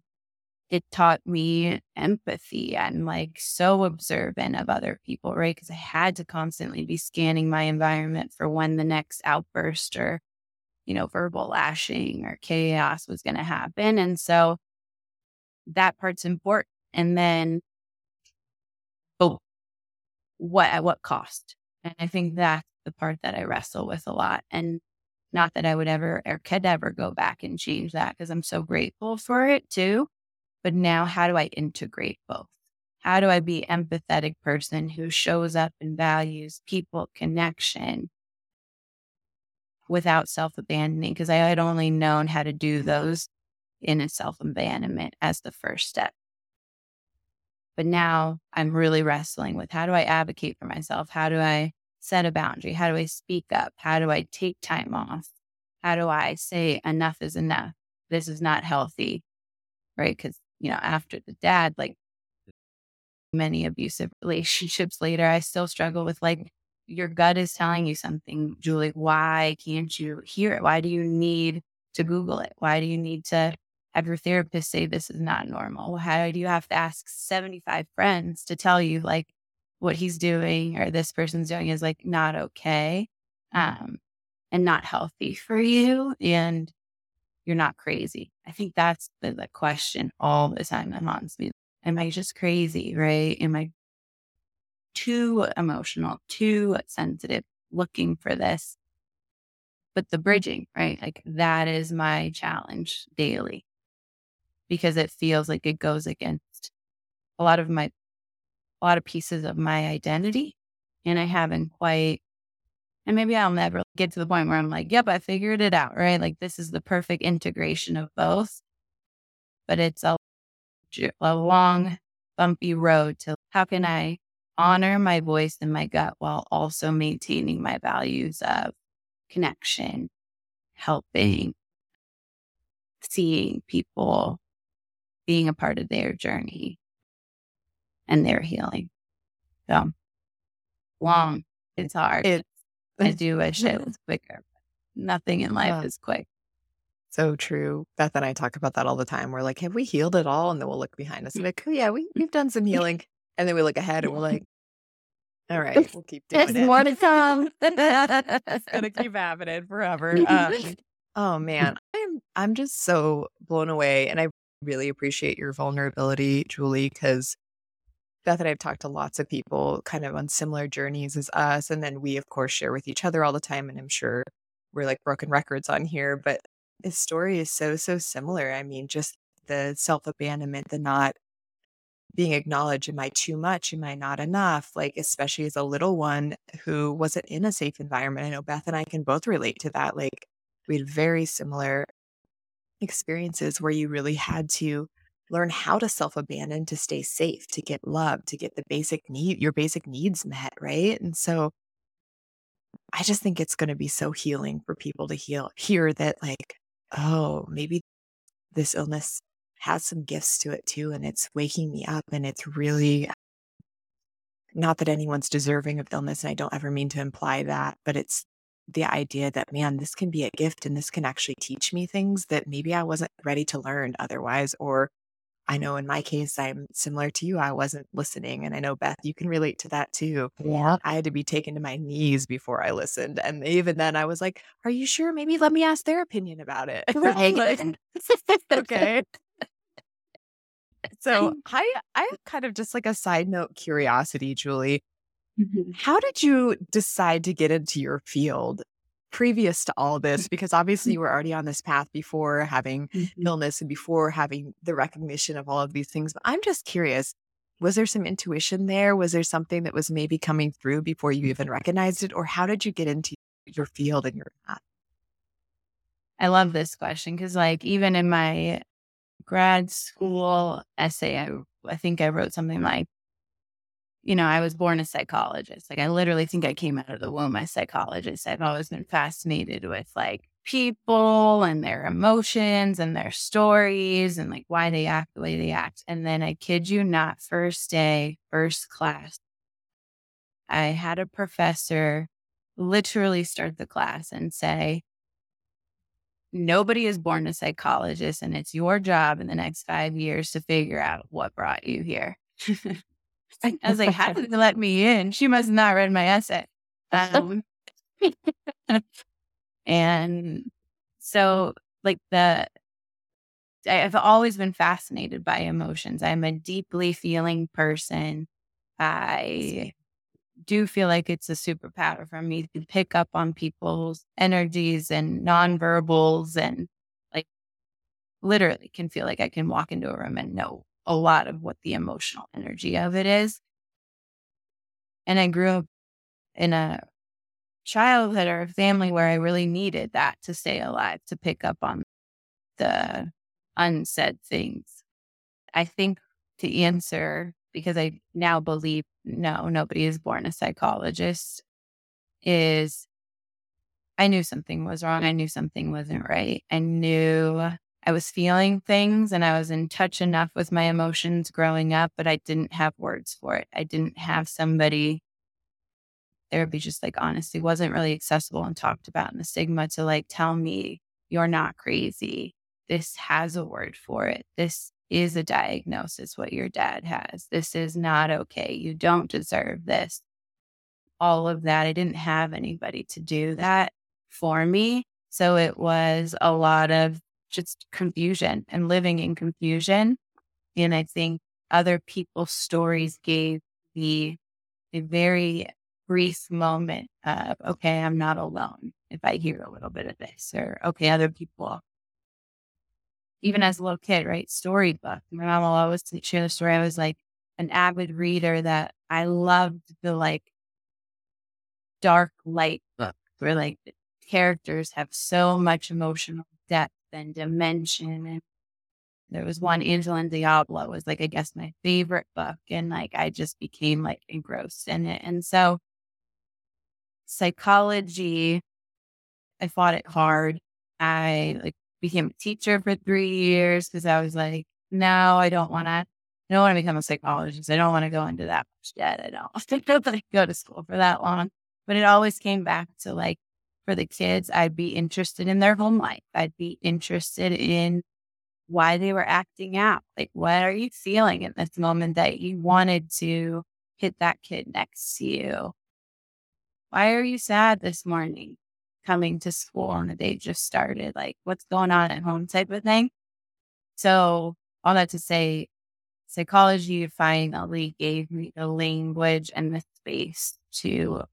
it taught me empathy. I'm like so observant of other people, right? Because I had to constantly be scanning my environment for when the next outburst or, you know, verbal lashing or chaos was going to happen. And so that part's important. And then, but what, at what cost? And I think that's the part that I wrestle with a lot. And not that I would ever or could ever go back and change that because I'm so grateful for it too. But now, how do I integrate both? How do I be empathetic person who shows up and values people connection without self abandoning? Because I had only known how to do those in a self abandonment as the first step. But now I'm really wrestling with how do I advocate for myself? How do I set a boundary? How do I speak up? How do I take time off? How do I say enough is enough? This is not healthy, right? Because you know, after the dad, like many abusive relationships later, I still struggle with like, your gut is telling you something, Julie. Why can't you hear it? Why do you need to Google it? Why do you need to have your therapist say this is not normal? How do you have to ask 75 friends to tell you like what he's doing or this person's doing is like not okay um, and not healthy for you? And you're not crazy. I think that's the, the question all the time that haunts me. Am I just crazy? Right? Am I too emotional, too sensitive, looking for this? But the mm. bridging, right? Like that is my challenge daily because it feels like it goes against a lot of my, a lot of pieces of my identity. And I haven't quite and maybe I'll never get to the point where I'm like, yep, I figured it out, right? Like this is the perfect integration of both. But it's a, a long, bumpy road to how can I honor my voice and my gut while also maintaining my values of connection, helping, seeing people, being a part of their journey and their healing. So long. It's hard. It I do wish it was quicker. Nothing in life Yeah. is quick. So true. Beth and I talk about that all the time. We're like, have we healed it all? And then we'll look behind us and be like, oh, yeah, we, we've done some healing. And then we look ahead and we're like, all right, we'll keep doing There's it. more to come. it's gonna keep happening forever. Um, oh man, I'm I'm just so blown away, and I really appreciate your vulnerability, Julie, because Beth and I have talked to lots of people kind of on similar journeys as us, and then we of course share with each other all the time, and I'm sure we're like broken records on here, but this story is so so similar. I mean, just the self abandonment, the not being acknowledged. Am I too much? Am I not enough? Like, especially as a little one who wasn't in a safe environment. I know Beth and I can both relate to that. Like, we had very similar experiences where you really had to learn how to self abandon to stay safe, to get love, to get the basic need, your basic needs met. Right. And so I just think it's going to be so healing for people to heal, hear that, like, oh, maybe this illness has some gifts to it too. And it's waking me up. And it's really not that anyone's deserving of illness. And I don't ever mean to imply that, but it's the idea that, man, this can be a gift and this can actually teach me things that maybe I wasn't ready to learn otherwise. Or I know in my case, I'm similar to you. I wasn't listening. And I know, Beth, you can relate to that too. Yeah. I had to be taken to my knees before I listened. And even then, I was like, Are you sure? Maybe let me ask their opinion about it. Like, okay. So I I have kind of just like a side note curiosity, Julie. Mhm. How did you decide to get into your field previous to all this? Because obviously you were already on this path before having Mhm. illness and before having the recognition of all of these things. But I'm just curious, was there some intuition there? Was there something that was maybe coming through before you even recognized it? Or how did you get into your field and your path? I love this question because, like, even in my grad school essay, I, I think I wrote something like, you know, I was born a psychologist. Like I literally think I came out of the womb a psychologist. I've always been fascinated with like people and their emotions and their stories and like why they act the way they act. And then I kid you not, first day, first class, I had a professor literally start the class and say, Nobody is born a psychologist, and it's your job in the next five years to figure out what brought you here. I was like, how did they let me in? She must not read my essay. Um, and so, like, the, I've always been fascinated by emotions. I'm a deeply feeling person. I do feel like it's a superpower for me to pick up on people's energies and nonverbals and like literally can feel like I can walk into a room and know a lot of what the emotional energy of it is. And I grew up in a childhood or a family where I really needed that to stay alive, to pick up on the unsaid things. I think to answer, because I now believe no, nobody is born a psychologist, is I knew something was wrong. I knew something wasn't right. I knew I was feeling things and I was in touch enough with my emotions growing up, but I didn't have words for it. I didn't have somebody, therapy just like honestly wasn't really accessible and talked about in the stigma to like tell me, you're not crazy. This has a word for it. This is a diagnosis, what your dad has. This is not okay. You don't deserve this. All of that. I didn't have anybody to do that for me. So it was a lot of just confusion and living in confusion. And I think other people's stories gave me a very brief moment of, okay, I'm not alone if I hear a little bit of this, or okay, other people. Even as a little kid, right? Storybook. My mom will always share the story. I was like an avid reader that I loved the like dark light book where like the characters have so much emotional depth and dimension. And there was one Angel and Diablo was like, I guess my favorite book. And like, I just became like engrossed in it. And so psychology, I fought it hard. I like became a teacher for three years because I was like, no, I don't want to. I don't want to become a psychologist. I don't want to go into that much yet. I don't think want to go to school for that long. But it always came back to like for the kids, I'd be interested in their home life. I'd be interested in why they were acting out. Like, what are you feeling in this moment that you wanted to hit that kid next to you? Why are you sad this morning coming to school and the day just started? Like, what's going on at home type of thing. So, all that to say, psychology finally gave me the language and the space to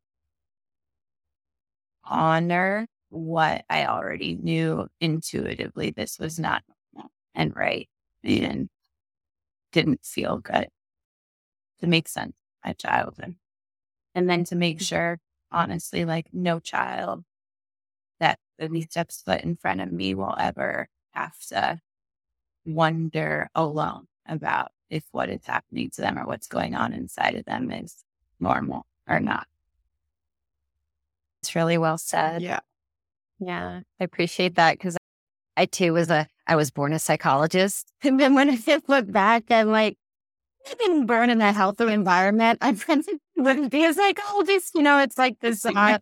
honor what I already knew intuitively. This was not and right and didn't feel good to make sense my childhood. And then to make mm-hmm. sure, honestly, like no child that at least steps foot in front of me will ever have to wonder alone about if what is happening to them or what's going on inside of them is normal or not. It's really well said. Yeah. Yeah. I appreciate that because I too was a, I was born a psychologist. And then when I look back, I'm like, I didn't burn in a healthy environment. I wouldn't be a psychologist. You know, it's like this, uh,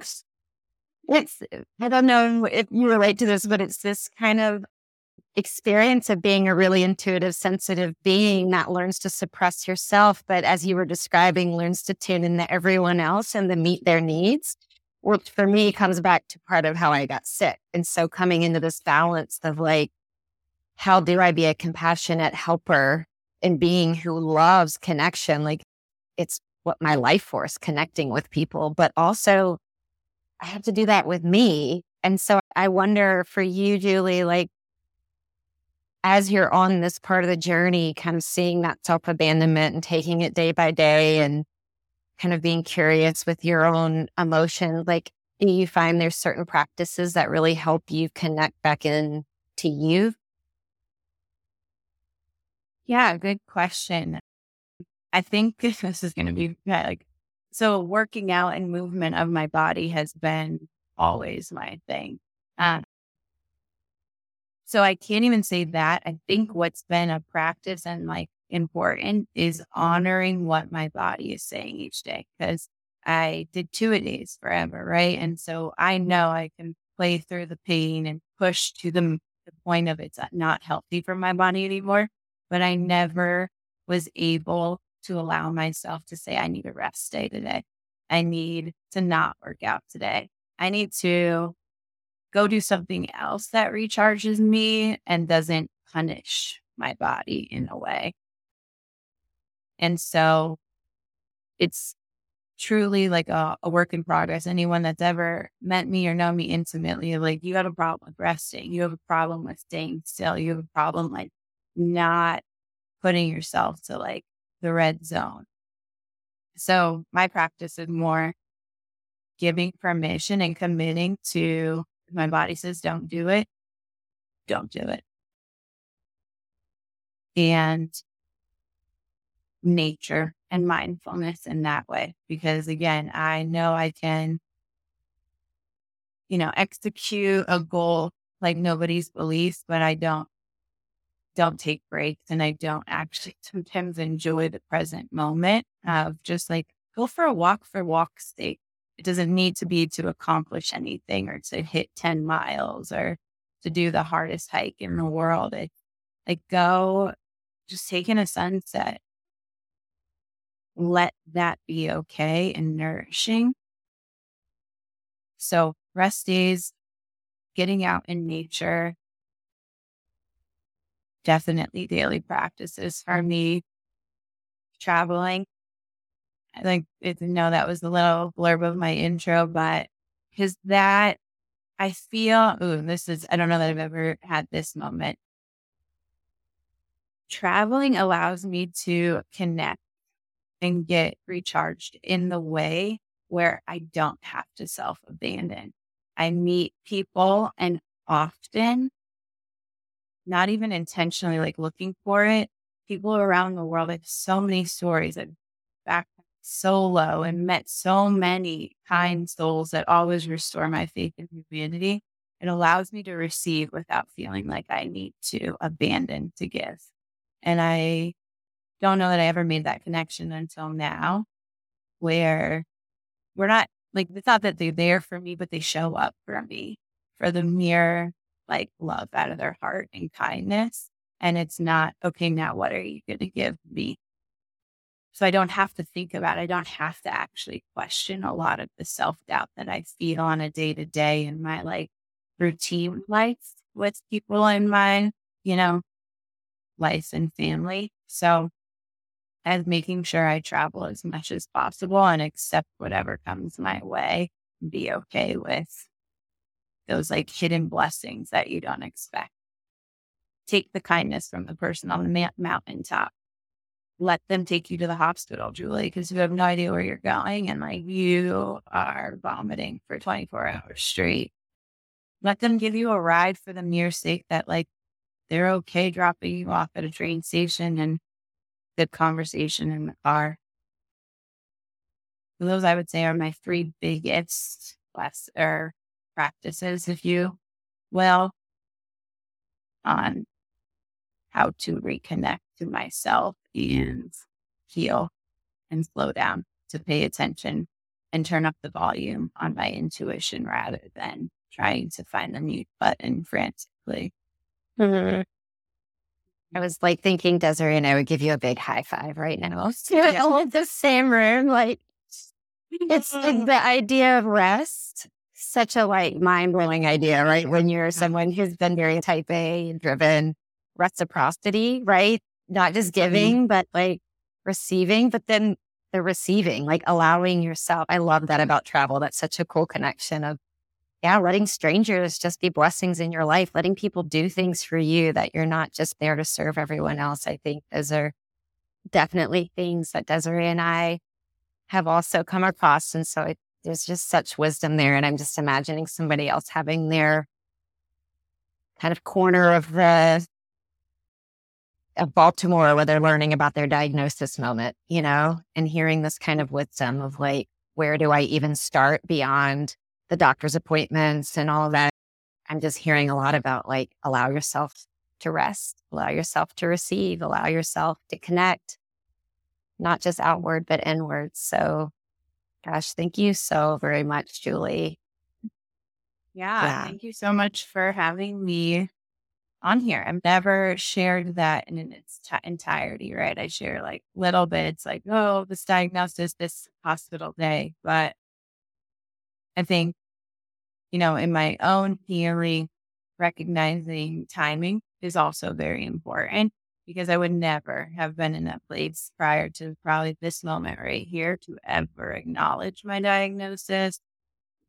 it's, I don't know if you relate to this, but it's this kind of experience of being a really intuitive, sensitive being that learns to suppress yourself, but as you were describing, learns to tune into everyone else and to meet their needs which for me comes back to part of how I got sick. And so coming into this balance of like, how do I be a compassionate helper and being who loves connection? Like it's what my life force connecting with people, but also I have to do that with me. And so I wonder for you, Julie, like as you're on this part of the journey, kind of seeing that self abandonment and taking it day by day and kind of being curious with your own emotions, like do you find there's certain practices that really help you connect back in to you? Yeah, good question. I think this is going to be like, so working out and movement of my body has been always my thing. Uh, so I can't even say that. I think what's been a practice and like important is honoring what my body is saying each day because I did two a days forever, right? And so I mm-hmm. know I can play through the pain and push to the, the point of it's uh, not healthy for my body anymore. But I mm-hmm. never was able to allow myself to say, I need a rest day today. I need to not work out today. I need to go do something else that recharges me and doesn't punish my body in a way. And so it's truly like a, a, work in progress. Anyone that's ever met me or known me intimately, like you have a problem with resting, you have a problem with staying still, you have a problem like not putting yourself to like the red zone. So my practice is more giving permission and committing to my body says don't do it, don't do it. And nature and mindfulness in that way. Because again, I know I can, you know, execute a goal like nobody's beliefs, but I don't don't take breaks and I don't actually sometimes enjoy the present moment of just like go for a walk for walk's sake. It doesn't need to be to accomplish anything or to hit 10 miles or to do the hardest hike in the world. It like go just taking a sunset let that be okay and nourishing. So, rest days, getting out in nature, definitely daily practices for me. Traveling. I think it's know that was a little blurb of my intro, but because that I feel, ooh, this is, I don't know that I've ever had this moment. Traveling allows me to connect and get recharged in the way where I don't have to self abandon. I meet people and often, not even intentionally like looking for it, people around the world. I have so many stories. I've back solo and met so many kind souls that always restore my faith in humanity. It allows me to receive without feeling like I need to abandon to give. And I don't know that I ever made that connection until now, where we're not like, it's not that they're there for me, but they show up for me for the mere like love out of their heart and kindness. And it's not, okay, now what are you going to give me? So I don't have to think about it. I don't have to actually question a lot of the self doubt that I feel on a day to day in my like routine life with people in my, you know, life and family. So and making sure I travel as much as possible and accept whatever comes my way and be okay with those like hidden blessings that you don't expect. Take the kindness from the person on the ma- mountaintop. Let them take you to the hospital, Julie, because you have no idea where you're going and like you are vomiting for 24 hours straight. Let them give you a ride for the mere sake that like they're okay dropping you off at a train station and good conversation in the car. those I would say are my three biggest less or practices, if you will, on how to reconnect to myself and heal and slow down to pay attention and turn up the volume on my intuition rather than trying to find the mute button frantically. Mm-hmm. I was like thinking Desiree and I would give you a big high five right now. Yeah. All in the same room. Like it's like the idea of rest, such a like mind blowing idea, right? When you're someone who's been very type A driven, reciprocity, right? Not just mm-hmm. giving, but like receiving, but then the receiving, like allowing yourself. I love that about travel. That's such a cool connection of yeah, letting strangers just be blessings in your life, letting people do things for you that you're not just there to serve everyone else. I think those are definitely things that Desiree and I have also come across. And so it, there's just such wisdom there. And I'm just imagining somebody else having their kind of corner of the of Baltimore where they're learning about their diagnosis moment, you know, and hearing this kind of wisdom of like, where do I even start beyond the doctor's appointments and all of that? I'm just hearing a lot about like, allow yourself to rest, allow yourself to receive, allow yourself to connect, not just outward, but inward. So, gosh, thank you so very much, Julie. Yeah, yeah. thank you so much for having me on here. I've never shared that in its t- entirety, right? I share like little bits, like, oh, this diagnosis, this hospital day. But I think, you know, in my own healing, recognizing timing is also very important because I would never have been in that place prior to probably this moment right here to ever acknowledge my diagnosis,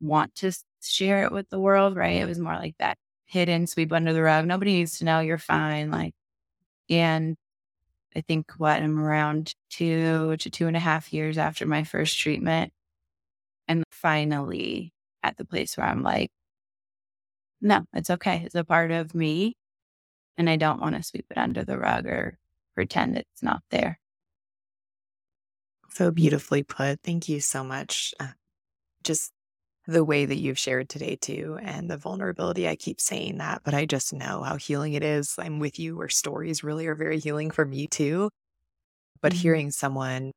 want to share it with the world, right? It was more like that hidden, sweep under the rug. Nobody needs to know you're fine. Like, and I think what I'm around two to two and a half years after my first treatment. And finally at the place where I'm like, no, it's okay. It's a part of me. And I don't want to sweep it under the rug or pretend it's not there. So beautifully put. Thank you so much. Uh, just the way that you've shared today too and the vulnerability i keep saying that but i just know how healing it is i'm with you where stories really are very healing for me too but mm-hmm. hearing someone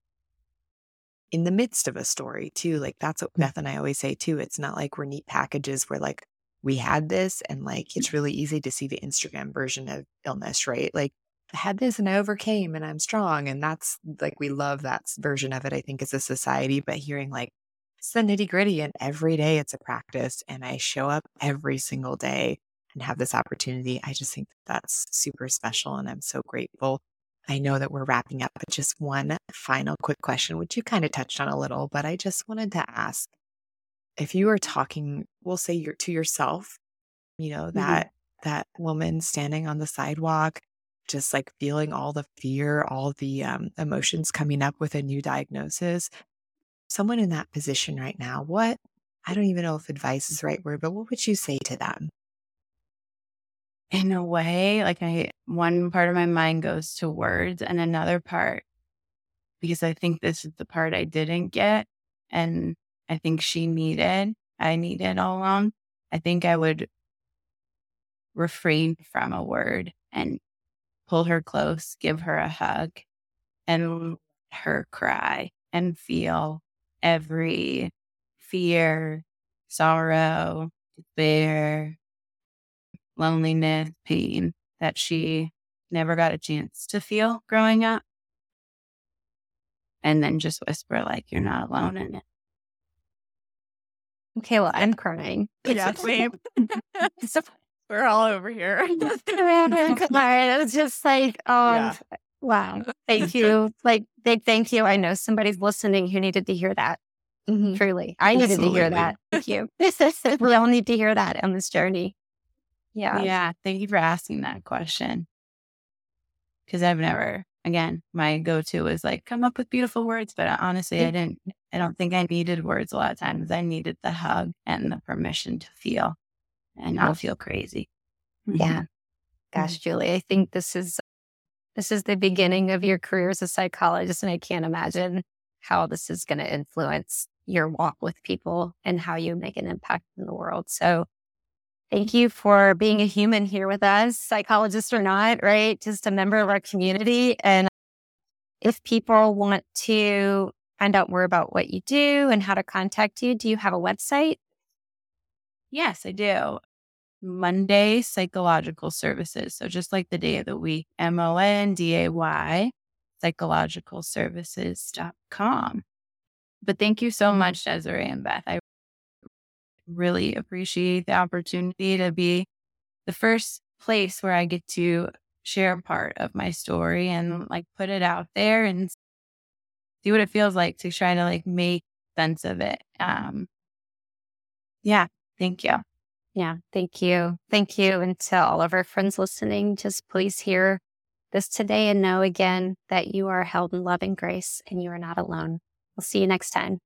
in the midst of a story too like that's what mm. beth and i always say too it's not like we're neat packages where like we had this and like mm. it's really easy to see the instagram version of illness right like I had this and I overcame and I'm strong. And that's like, we love that version of it, I think, as a society. But hearing like it's the nitty gritty. And every day it's a practice. And I show up every single day and have this opportunity. I just think that that's super special. And I'm so grateful. I know that we're wrapping up, but just one final quick question, which you kind of touched on a little, but I just wanted to ask if you were talking, we'll say you're to yourself, you know, that mm-hmm. that woman standing on the sidewalk, just like feeling all the fear, all the um, emotions coming up with a new diagnosis someone in that position right now, what, I don't even know if advice is the right word, but what would you say to them? In a way, like I, one part of my mind goes to words and another part, because I think this is the part I didn't get. And I think she needed, I needed all along. I think I would refrain from a word and pull her close, give her a hug, and her cry and feel every fear, sorrow, despair, loneliness, pain that she never got a chance to feel growing up. And then just whisper, like, you're not alone in it. Okay, well, I'm crying. Yeah, same. We're all over here. I'm It was just like, oh, yeah. Wow. Thank you. like, big thank you. I know somebody's listening who needed to hear that. Mm-hmm. Truly. I needed Absolutely. to hear that. Thank you. we all need to hear that on this journey. Yeah. Yeah. Thank you for asking that question. Because I've never, again, my go to was like, come up with beautiful words. But honestly, I didn't, I don't think I needed words a lot of times. I needed the hug and the permission to feel and not feel crazy. Yeah. Gosh, mm-hmm. Julie, I think this is this is the beginning of your career as a psychologist, and I can't imagine how this is going to influence your walk with people and how you make an impact in the world. So, thank you for being a human here with us, psychologist or not, right? Just a member of our community. And if people want to find out more about what you do and how to contact you, do you have a website? Yes, I do. Monday Psychological Services. So just like the day of the week, M O N D A Y, psychologicalservices.com. But thank you so mm-hmm. much, Desiree and Beth. I really appreciate the opportunity to be the first place where I get to share part of my story and like put it out there and see what it feels like to try to like make sense of it. Um, yeah, thank you. Yeah, thank you. Thank you. And to all of our friends listening, just please hear this today and know again that you are held in love and grace and you are not alone. We'll see you next time.